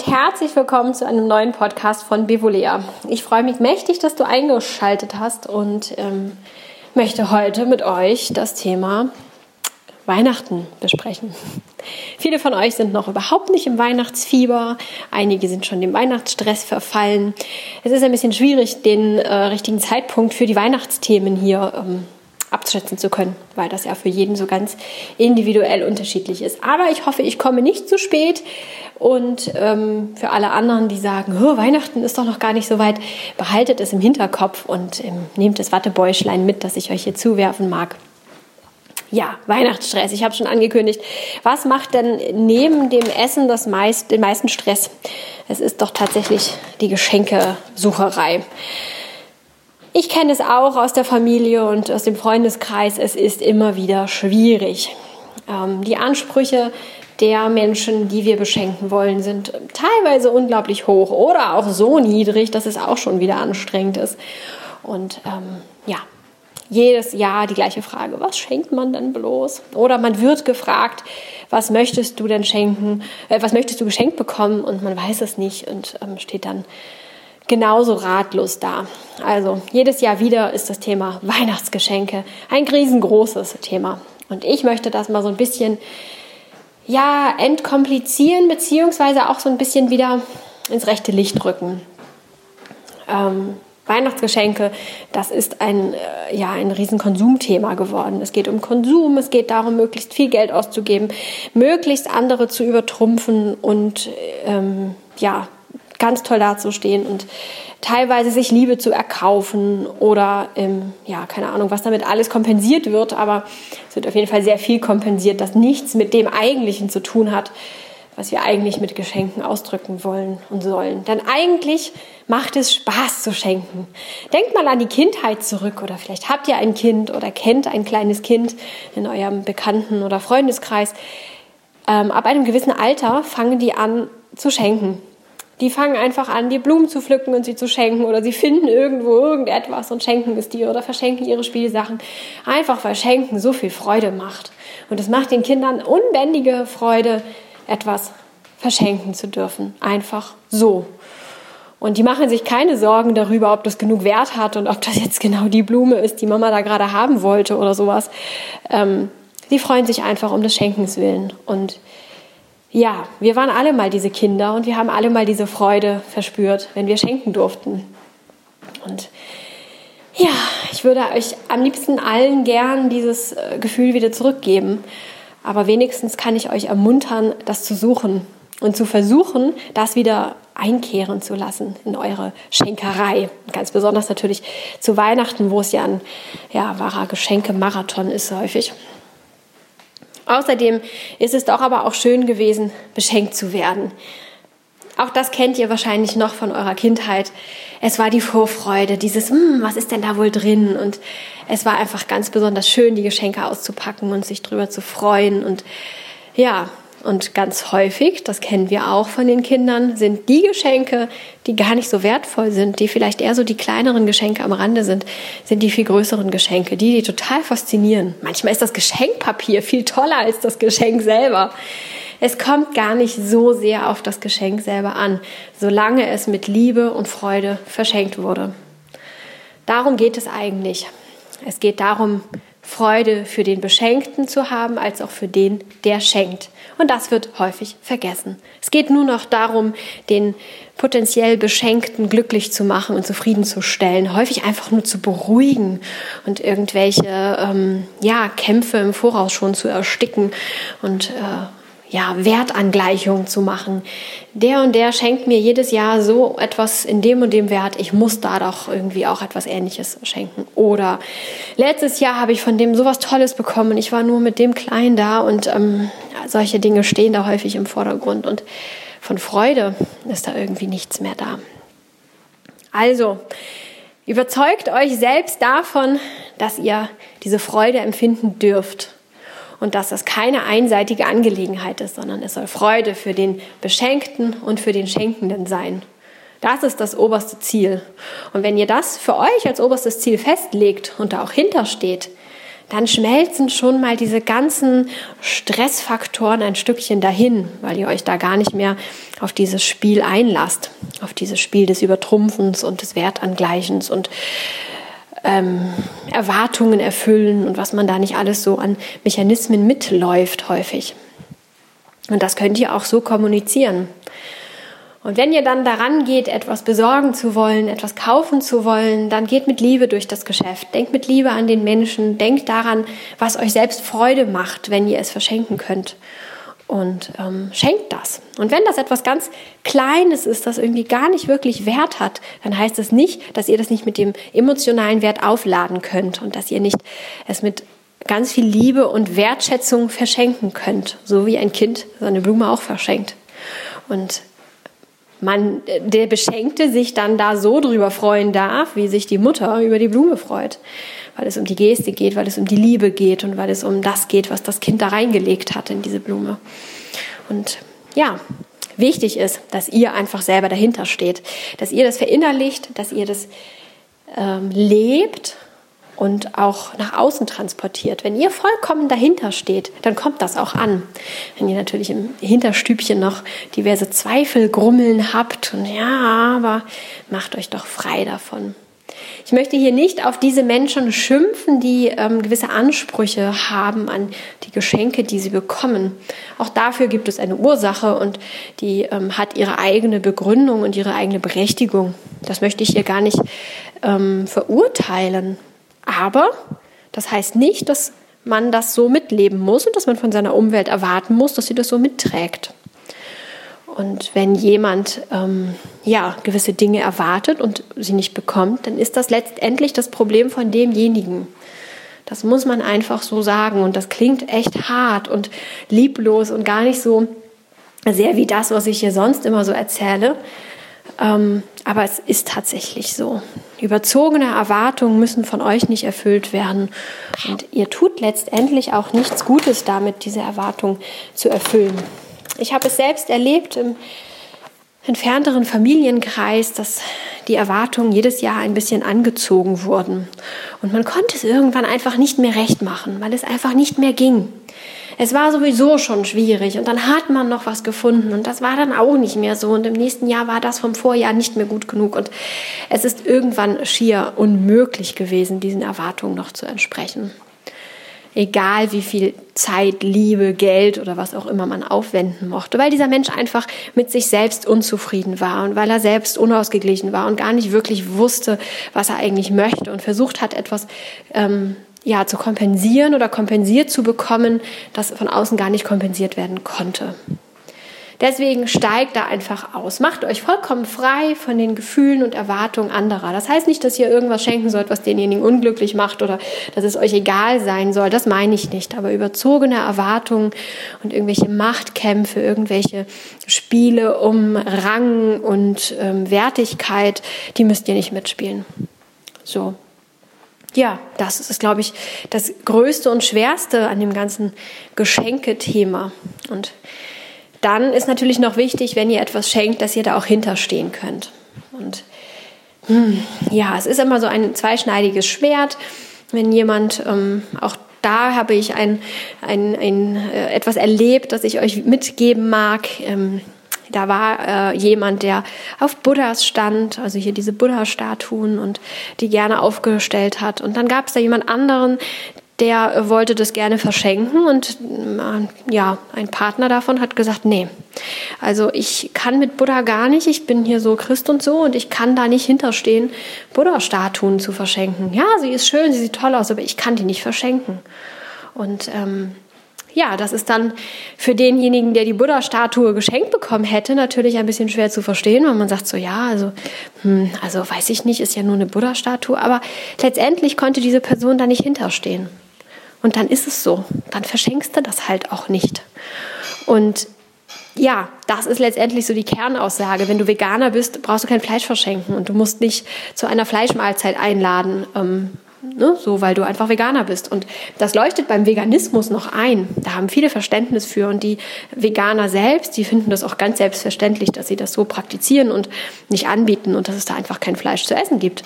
und herzlich willkommen zu einem neuen Podcast von Bevolea. Ich freue mich mächtig, dass du eingeschaltet hast und ähm, möchte heute mit euch das Thema Weihnachten besprechen. Viele von euch sind noch überhaupt nicht im Weihnachtsfieber, einige sind schon dem Weihnachtsstress verfallen. Es ist ein bisschen schwierig, den äh, richtigen Zeitpunkt für die Weihnachtsthemen hier ähm, abschätzen zu können, weil das ja für jeden so ganz individuell unterschiedlich ist. Aber ich hoffe, ich komme nicht zu spät. Und ähm, für alle anderen, die sagen, Weihnachten ist doch noch gar nicht so weit, behaltet es im Hinterkopf und ähm, nehmt das Wattebäuschlein mit, das ich euch hier zuwerfen mag. Ja, Weihnachtsstress. Ich habe schon angekündigt. Was macht denn neben dem Essen das meist, den meisten Stress? Es ist doch tatsächlich die Geschenkesucherei. Ich kenne es auch aus der Familie und aus dem Freundeskreis. Es ist immer wieder schwierig. Ähm, die Ansprüche der Menschen, die wir beschenken wollen, sind teilweise unglaublich hoch oder auch so niedrig, dass es auch schon wieder anstrengend ist. Und ähm, ja, jedes Jahr die gleiche Frage, was schenkt man denn bloß? Oder man wird gefragt, was möchtest du denn schenken, äh, was möchtest du geschenkt bekommen und man weiß es nicht und ähm, steht dann genauso ratlos da. Also jedes Jahr wieder ist das Thema Weihnachtsgeschenke ein riesengroßes Thema. Und ich möchte das mal so ein bisschen, ja, entkomplizieren, beziehungsweise auch so ein bisschen wieder ins rechte Licht rücken. Ähm, Weihnachtsgeschenke, das ist ein, äh, ja, ein Riesenkonsumthema geworden. Es geht um Konsum, es geht darum, möglichst viel Geld auszugeben, möglichst andere zu übertrumpfen und ähm, ja, ganz toll dazustehen und teilweise sich Liebe zu erkaufen oder ähm, ja, keine Ahnung, was damit alles kompensiert wird, aber es wird auf jeden Fall sehr viel kompensiert, das nichts mit dem Eigentlichen zu tun hat, was wir eigentlich mit Geschenken ausdrücken wollen und sollen. Denn eigentlich macht es Spaß zu schenken. Denkt mal an die Kindheit zurück oder vielleicht habt ihr ein Kind oder kennt ein kleines Kind in eurem Bekannten- oder Freundeskreis. Ähm, ab einem gewissen Alter fangen die an zu schenken. Die fangen einfach an, dir Blumen zu pflücken und sie zu schenken oder sie finden irgendwo irgendetwas und schenken es dir oder verschenken ihre Spielsachen. Einfach weil Schenken so viel Freude macht. Und es macht den Kindern unbändige Freude, etwas verschenken zu dürfen. Einfach so. Und die machen sich keine Sorgen darüber, ob das genug Wert hat und ob das jetzt genau die Blume ist, die Mama da gerade haben wollte oder sowas. Ähm, die freuen sich einfach um des Schenkens willen. Und ja, wir waren alle mal diese Kinder und wir haben alle mal diese Freude verspürt, wenn wir schenken durften. Und ja, ich würde euch am liebsten allen gern dieses äh, Gefühl wieder zurückgeben. Aber wenigstens kann ich euch ermuntern, das zu suchen und zu versuchen, das wieder einkehren zu lassen in eure Schenkerei. ganz besonders natürlich zu Weihnachten, wo es ja ein ja, wahrer Geschenkemarathon ist häufig. Außerdem ist es doch aber auch schön gewesen, beschenkt zu werden. Auch das kennt ihr wahrscheinlich noch von eurer Kindheit. Es war die Vorfreude, dieses, hm, was ist denn da wohl drin? Und es war einfach ganz besonders schön, die Geschenke auszupacken und sich drüber zu freuen. Und ja, und ganz häufig, das kennen wir auch von den Kindern, sind die Geschenke, die gar nicht so wertvoll sind, die vielleicht eher so die kleineren Geschenke am Rande sind, sind die viel größeren Geschenke, die die total faszinieren. Manchmal ist das Geschenkpapier viel toller als das Geschenk selber. Es kommt gar nicht so sehr auf das Geschenk selber an, solange es mit Liebe und Freude verschenkt wurde. Darum geht es eigentlich. Es geht darum, Freude für den Beschenkten zu haben, als auch für den, der schenkt. Und das wird häufig vergessen. Es geht nur noch darum, den potenziell Beschenkten glücklich zu machen und zufriedenzustellen, häufig einfach nur zu beruhigen und irgendwelche ähm, ja, Kämpfe im Voraus schon zu ersticken und äh, ja, Wertangleichung zu machen. Der und der schenkt mir jedes Jahr so etwas in dem und dem Wert, ich muss da doch irgendwie auch etwas Ähnliches schenken. Oder letztes Jahr habe ich von dem sowas Tolles bekommen, ich war nur mit dem Kleinen da und ähm, solche Dinge stehen da häufig im Vordergrund und von Freude ist da irgendwie nichts mehr da. Also, überzeugt euch selbst davon, dass ihr diese Freude empfinden dürft und dass das keine einseitige Angelegenheit ist, sondern es soll Freude für den Beschenkten und für den Schenkenden sein. Das ist das oberste Ziel. Und wenn ihr das für euch als oberstes Ziel festlegt und da auch hintersteht, dann schmelzen schon mal diese ganzen Stressfaktoren ein Stückchen dahin, weil ihr euch da gar nicht mehr auf dieses Spiel einlasst, auf dieses Spiel des Übertrumpfens und des Wertangleichens und ähm, Erwartungen erfüllen und was man da nicht alles so an Mechanismen mitläuft häufig. Und das könnt ihr auch so kommunizieren. Und wenn ihr dann daran geht, etwas besorgen zu wollen, etwas kaufen zu wollen, dann geht mit Liebe durch das Geschäft. Denkt mit Liebe an den Menschen. Denkt daran, was euch selbst Freude macht, wenn ihr es verschenken könnt. Und ähm, schenkt das. Und wenn das etwas ganz Kleines ist, das irgendwie gar nicht wirklich Wert hat, dann heißt das nicht, dass ihr das nicht mit dem emotionalen Wert aufladen könnt und dass ihr nicht es mit ganz viel Liebe und Wertschätzung verschenken könnt, so wie ein Kind seine Blume auch verschenkt. Und man, der Beschenkte sich dann da so drüber freuen darf, wie sich die Mutter über die Blume freut. Weil es um die Geste geht, weil es um die Liebe geht und weil es um das geht, was das Kind da reingelegt hat in diese Blume. Und ja, wichtig ist, dass ihr einfach selber dahinter steht, dass ihr das verinnerlicht, dass ihr das ähm, lebt und auch nach außen transportiert. Wenn ihr vollkommen dahinter steht, dann kommt das auch an. Wenn ihr natürlich im Hinterstübchen noch diverse Zweifel grummeln habt und ja, aber macht euch doch frei davon. Ich möchte hier nicht auf diese Menschen schimpfen, die ähm, gewisse Ansprüche haben an die Geschenke, die sie bekommen. Auch dafür gibt es eine Ursache und die ähm, hat ihre eigene Begründung und ihre eigene Berechtigung. Das möchte ich hier gar nicht ähm, verurteilen. Aber das heißt nicht, dass man das so mitleben muss und dass man von seiner Umwelt erwarten muss, dass sie das so mitträgt. Und wenn jemand ähm, ja, gewisse Dinge erwartet und sie nicht bekommt, dann ist das letztendlich das Problem von demjenigen. Das muss man einfach so sagen. Und das klingt echt hart und lieblos und gar nicht so sehr wie das, was ich hier sonst immer so erzähle. Ähm, aber es ist tatsächlich so. Überzogene Erwartungen müssen von euch nicht erfüllt werden. Und ihr tut letztendlich auch nichts Gutes damit, diese Erwartung zu erfüllen. Ich habe es selbst erlebt im entfernteren Familienkreis, dass die Erwartungen jedes Jahr ein bisschen angezogen wurden. Und man konnte es irgendwann einfach nicht mehr recht machen, weil es einfach nicht mehr ging. Es war sowieso schon schwierig und dann hat man noch was gefunden und das war dann auch nicht mehr so und im nächsten Jahr war das vom Vorjahr nicht mehr gut genug und es ist irgendwann schier unmöglich gewesen, diesen Erwartungen noch zu entsprechen. Egal wie viel Zeit, Liebe, Geld oder was auch immer man aufwenden mochte, weil dieser Mensch einfach mit sich selbst unzufrieden war und weil er selbst unausgeglichen war und gar nicht wirklich wusste, was er eigentlich möchte und versucht hat, etwas ähm, ja, zu kompensieren oder kompensiert zu bekommen, das von außen gar nicht kompensiert werden konnte. Deswegen steigt da einfach aus. Macht euch vollkommen frei von den Gefühlen und Erwartungen anderer. Das heißt nicht, dass ihr irgendwas schenken sollt, was denjenigen unglücklich macht oder dass es euch egal sein soll. Das meine ich nicht. Aber überzogene Erwartungen und irgendwelche Machtkämpfe, irgendwelche Spiele um Rang und ähm, Wertigkeit, die müsst ihr nicht mitspielen. So, ja, das ist, glaube ich, das Größte und Schwerste an dem ganzen Geschenke-Thema. Und dann ist natürlich noch wichtig, wenn ihr etwas schenkt, dass ihr da auch hinterstehen könnt. Und hm, ja, es ist immer so ein zweischneidiges Schwert, wenn jemand ähm, auch da habe ich ein, ein, ein, äh, etwas erlebt, das ich euch mitgeben mag. Ähm, da war äh, jemand, der auf Buddhas stand, also hier diese Buddha-Statuen und die gerne aufgestellt hat. Und dann gab es da jemand anderen, der äh, wollte das gerne verschenken und äh, ja, ein Partner davon hat gesagt, nee, also ich kann mit Buddha gar nicht, ich bin hier so Christ und so und ich kann da nicht hinterstehen, Buddha-Statuen zu verschenken. Ja, sie ist schön, sie sieht toll aus, aber ich kann die nicht verschenken. Und ähm, ja, das ist dann für denjenigen, der die Buddha-Statue geschenkt bekommen hätte, natürlich ein bisschen schwer zu verstehen, weil man sagt so, ja, also, hm, also weiß ich nicht, ist ja nur eine Buddha-Statue, aber letztendlich konnte diese Person da nicht hinterstehen. Und dann ist es so, dann verschenkst du das halt auch nicht. Und ja, das ist letztendlich so die Kernaussage. Wenn du Veganer bist, brauchst du kein Fleisch verschenken und du musst nicht zu einer Fleischmahlzeit einladen. Ähm, Ne? So, weil du einfach Veganer bist. Und das leuchtet beim Veganismus noch ein. Da haben viele Verständnis für. Und die Veganer selbst, die finden das auch ganz selbstverständlich, dass sie das so praktizieren und nicht anbieten und dass es da einfach kein Fleisch zu essen gibt.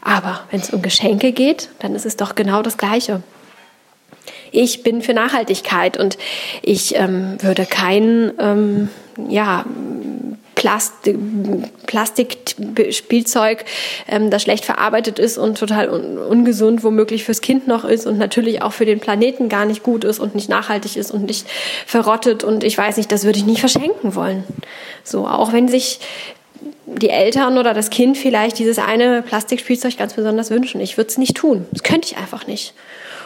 Aber wenn es um Geschenke geht, dann ist es doch genau das Gleiche. Ich bin für Nachhaltigkeit und ich ähm, würde kein ähm, ja, Plastik, Plastikspielzeug, ähm, das schlecht verarbeitet ist und total un ungesund womöglich fürs Kind noch ist und natürlich auch für den Planeten gar nicht gut ist und nicht nachhaltig ist und nicht verrottet und ich weiß nicht, das würde ich nicht verschenken wollen. So, auch wenn sich die Eltern oder das Kind vielleicht dieses eine Plastikspielzeug ganz besonders wünschen. Ich würde es nicht tun. Das könnte ich einfach nicht.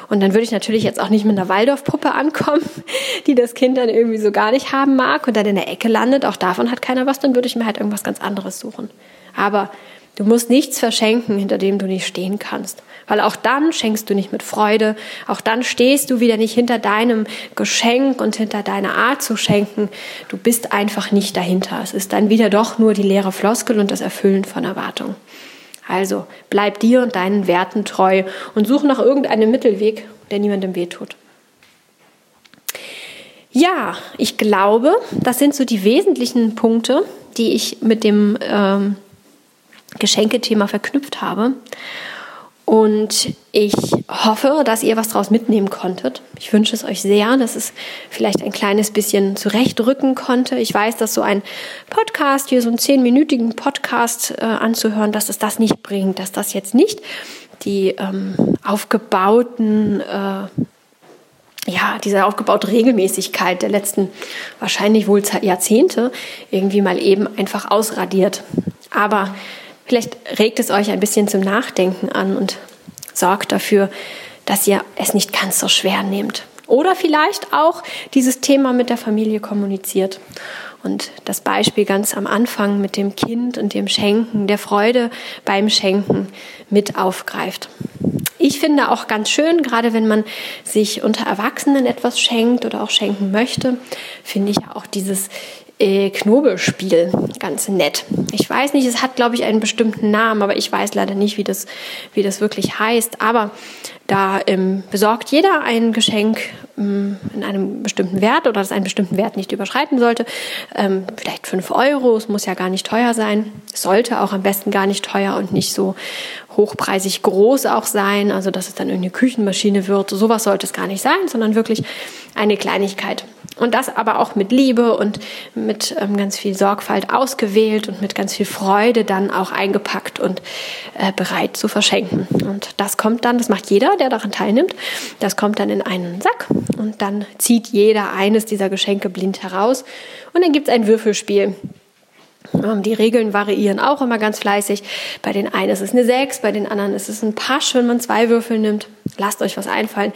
Und dann würde ich natürlich jetzt auch nicht mit einer Waldorfpuppe ankommen, die das Kind dann irgendwie so gar nicht haben mag und dann in der Ecke landet. Auch davon hat keiner was. Dann würde ich mir halt irgendwas ganz anderes suchen. Aber du musst nichts verschenken, hinter dem du nicht stehen kannst. Weil auch dann schenkst du nicht mit Freude. Auch dann stehst du wieder nicht hinter deinem Geschenk und hinter deiner Art zu schenken. Du bist einfach nicht dahinter. Es ist dann wieder doch nur die leere Floskel und das Erfüllen von Erwartungen. Also bleib dir und deinen Werten treu und such nach irgendeinem Mittelweg, der niemandem wehtut. Ja, ich glaube, das sind so die wesentlichen Punkte, die ich mit dem ähm, Geschenkethema verknüpft habe. Und ich hoffe, dass ihr was daraus mitnehmen konntet. Ich wünsche es euch sehr, dass es vielleicht ein kleines bisschen zurechtrücken konnte. Ich weiß, dass so ein Podcast, hier so einen zehnminütigen Podcast äh, anzuhören, dass es das nicht bringt, dass das jetzt nicht die ähm, aufgebauten äh, ja, diese aufgebaute Regelmäßigkeit der letzten wahrscheinlich wohl Jahrzehnte irgendwie mal eben einfach ausradiert. Aber Vielleicht regt es euch ein bisschen zum Nachdenken an und sorgt dafür, dass ihr es nicht ganz so schwer nehmt. Oder vielleicht auch dieses Thema mit der Familie kommuniziert. Und das Beispiel ganz am Anfang mit dem Kind und dem Schenken, der Freude beim Schenken mit aufgreift. Ich finde auch ganz schön, gerade wenn man sich unter Erwachsenen etwas schenkt oder auch schenken möchte, finde ich auch dieses äh, Knobelspiel ganz nett. Ich weiß nicht, es hat, glaube ich, einen bestimmten Namen, aber ich weiß leider nicht, wie das, wie das wirklich heißt. Aber da ähm, besorgt jeder ein Geschenk ähm, in einem bestimmten Wert oder das einen bestimmten Wert nicht überschreiten sollte. Ähm, vielleicht fünf Euro, es muss ja gar nicht teuer sein. Es sollte auch am besten gar nicht teuer und nicht so hochpreisig groß auch sein, also dass es dann irgendeine Küchenmaschine wird. Sowas sollte es gar nicht sein, sondern wirklich eine Kleinigkeit. Und das aber auch mit Liebe und mit ähm, ganz viel Sorgfalt ausgewählt und mit ganz viel Freude dann auch eingepackt und äh, bereit zu verschenken. Und das kommt dann, das macht jeder, der daran teilnimmt, das kommt dann in einen Sack und dann zieht jeder eines dieser Geschenke blind heraus und dann gibt es ein Würfelspiel. Ähm, die Regeln variieren auch immer ganz fleißig. Bei den einen ist es eine 6, bei den anderen ist es ein Pasch, wenn man zwei Würfel nimmt. Lasst euch was einfallen.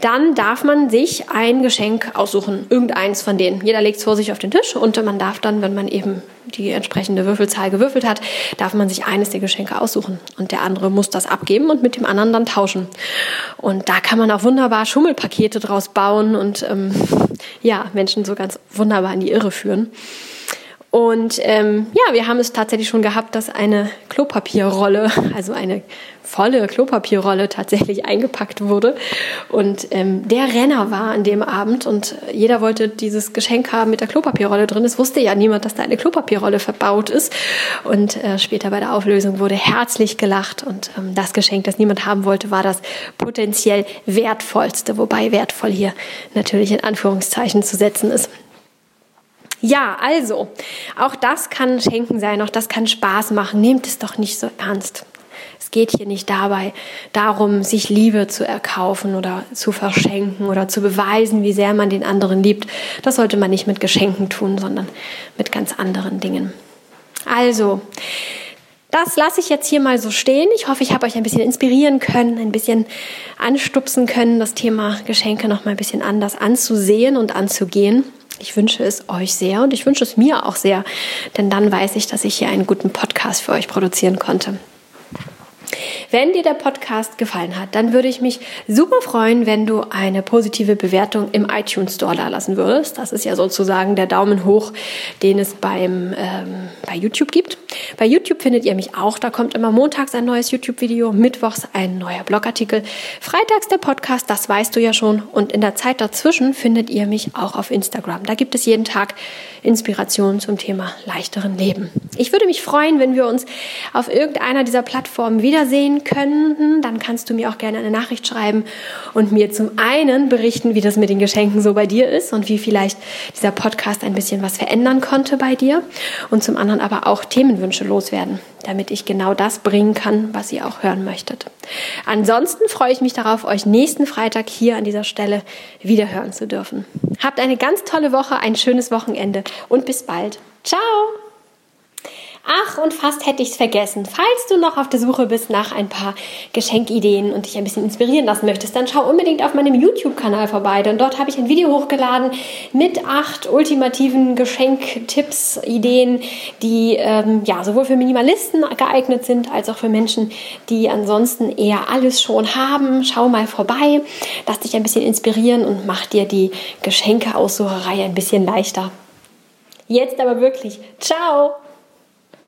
Dann darf man sich ein Geschenk aussuchen, irgendeins von denen. Jeder legt es vor sich auf den Tisch und man darf dann, wenn man eben die entsprechende Würfelzahl gewürfelt hat, darf man sich eines der Geschenke aussuchen. Und der andere muss das abgeben und mit dem anderen dann tauschen. Und da kann man auch wunderbar Schummelpakete draus bauen und ähm, ja, Menschen so ganz wunderbar in die Irre führen. Und ähm, ja, wir haben es tatsächlich schon gehabt, dass eine Klopapierrolle, also eine volle Klopapierrolle tatsächlich eingepackt wurde. Und ähm, der Renner war an dem Abend und jeder wollte dieses Geschenk haben mit der Klopapierrolle drin. Es wusste ja niemand, dass da eine Klopapierrolle verbaut ist. Und äh, später bei der Auflösung wurde herzlich gelacht. Und ähm, das Geschenk, das niemand haben wollte, war das potenziell wertvollste, wobei wertvoll hier natürlich in Anführungszeichen zu setzen ist. Ja, also, auch das kann Schenken sein, auch das kann Spaß machen. Nehmt es doch nicht so ernst. Es geht hier nicht dabei darum, sich Liebe zu erkaufen oder zu verschenken oder zu beweisen, wie sehr man den anderen liebt. Das sollte man nicht mit Geschenken tun, sondern mit ganz anderen Dingen. Also, das lasse ich jetzt hier mal so stehen. Ich hoffe, ich habe euch ein bisschen inspirieren können, ein bisschen anstupsen können, das Thema Geschenke noch mal ein bisschen anders anzusehen und anzugehen. Ich wünsche es euch sehr und ich wünsche es mir auch sehr, denn dann weiß ich, dass ich hier einen guten Podcast für euch produzieren konnte. Wenn dir der Podcast gefallen hat, dann würde ich mich super freuen, wenn du eine positive Bewertung im iTunes Store da lassen würdest. Das ist ja sozusagen der Daumen hoch, den es beim, ähm, bei YouTube gibt. Bei YouTube findet ihr mich auch. Da kommt immer montags ein neues YouTube-Video, mittwochs ein neuer Blogartikel, freitags der Podcast, das weißt du ja schon. Und in der Zeit dazwischen findet ihr mich auch auf Instagram. Da gibt es jeden Tag Inspirationen zum Thema leichteren Leben. Ich würde mich freuen, wenn wir uns auf irgendeiner dieser Plattformen wiedersehen könnten, dann kannst du mir auch gerne eine Nachricht schreiben und mir zum einen berichten, wie das mit den Geschenken so bei dir ist und wie vielleicht dieser Podcast ein bisschen was verändern konnte bei dir und zum anderen aber auch Themenwünsche loswerden, damit ich genau das bringen kann, was ihr auch hören möchtet. Ansonsten freue ich mich darauf, euch nächsten Freitag hier an dieser Stelle wieder hören zu dürfen. Habt eine ganz tolle Woche, ein schönes Wochenende und bis bald. Ciao! Ach, und fast hätte ich es vergessen. Falls du noch auf der Suche bist nach ein paar Geschenkideen und dich ein bisschen inspirieren lassen möchtest, dann schau unbedingt auf meinem YouTube-Kanal vorbei, denn dort habe ich ein Video hochgeladen mit acht ultimativen Geschenktipps, Ideen, die ähm, ja sowohl für Minimalisten geeignet sind, als auch für Menschen, die ansonsten eher alles schon haben. Schau mal vorbei, lass dich ein bisschen inspirieren und mach dir die Geschenkeaussucherei ein bisschen leichter. Jetzt aber wirklich. Ciao!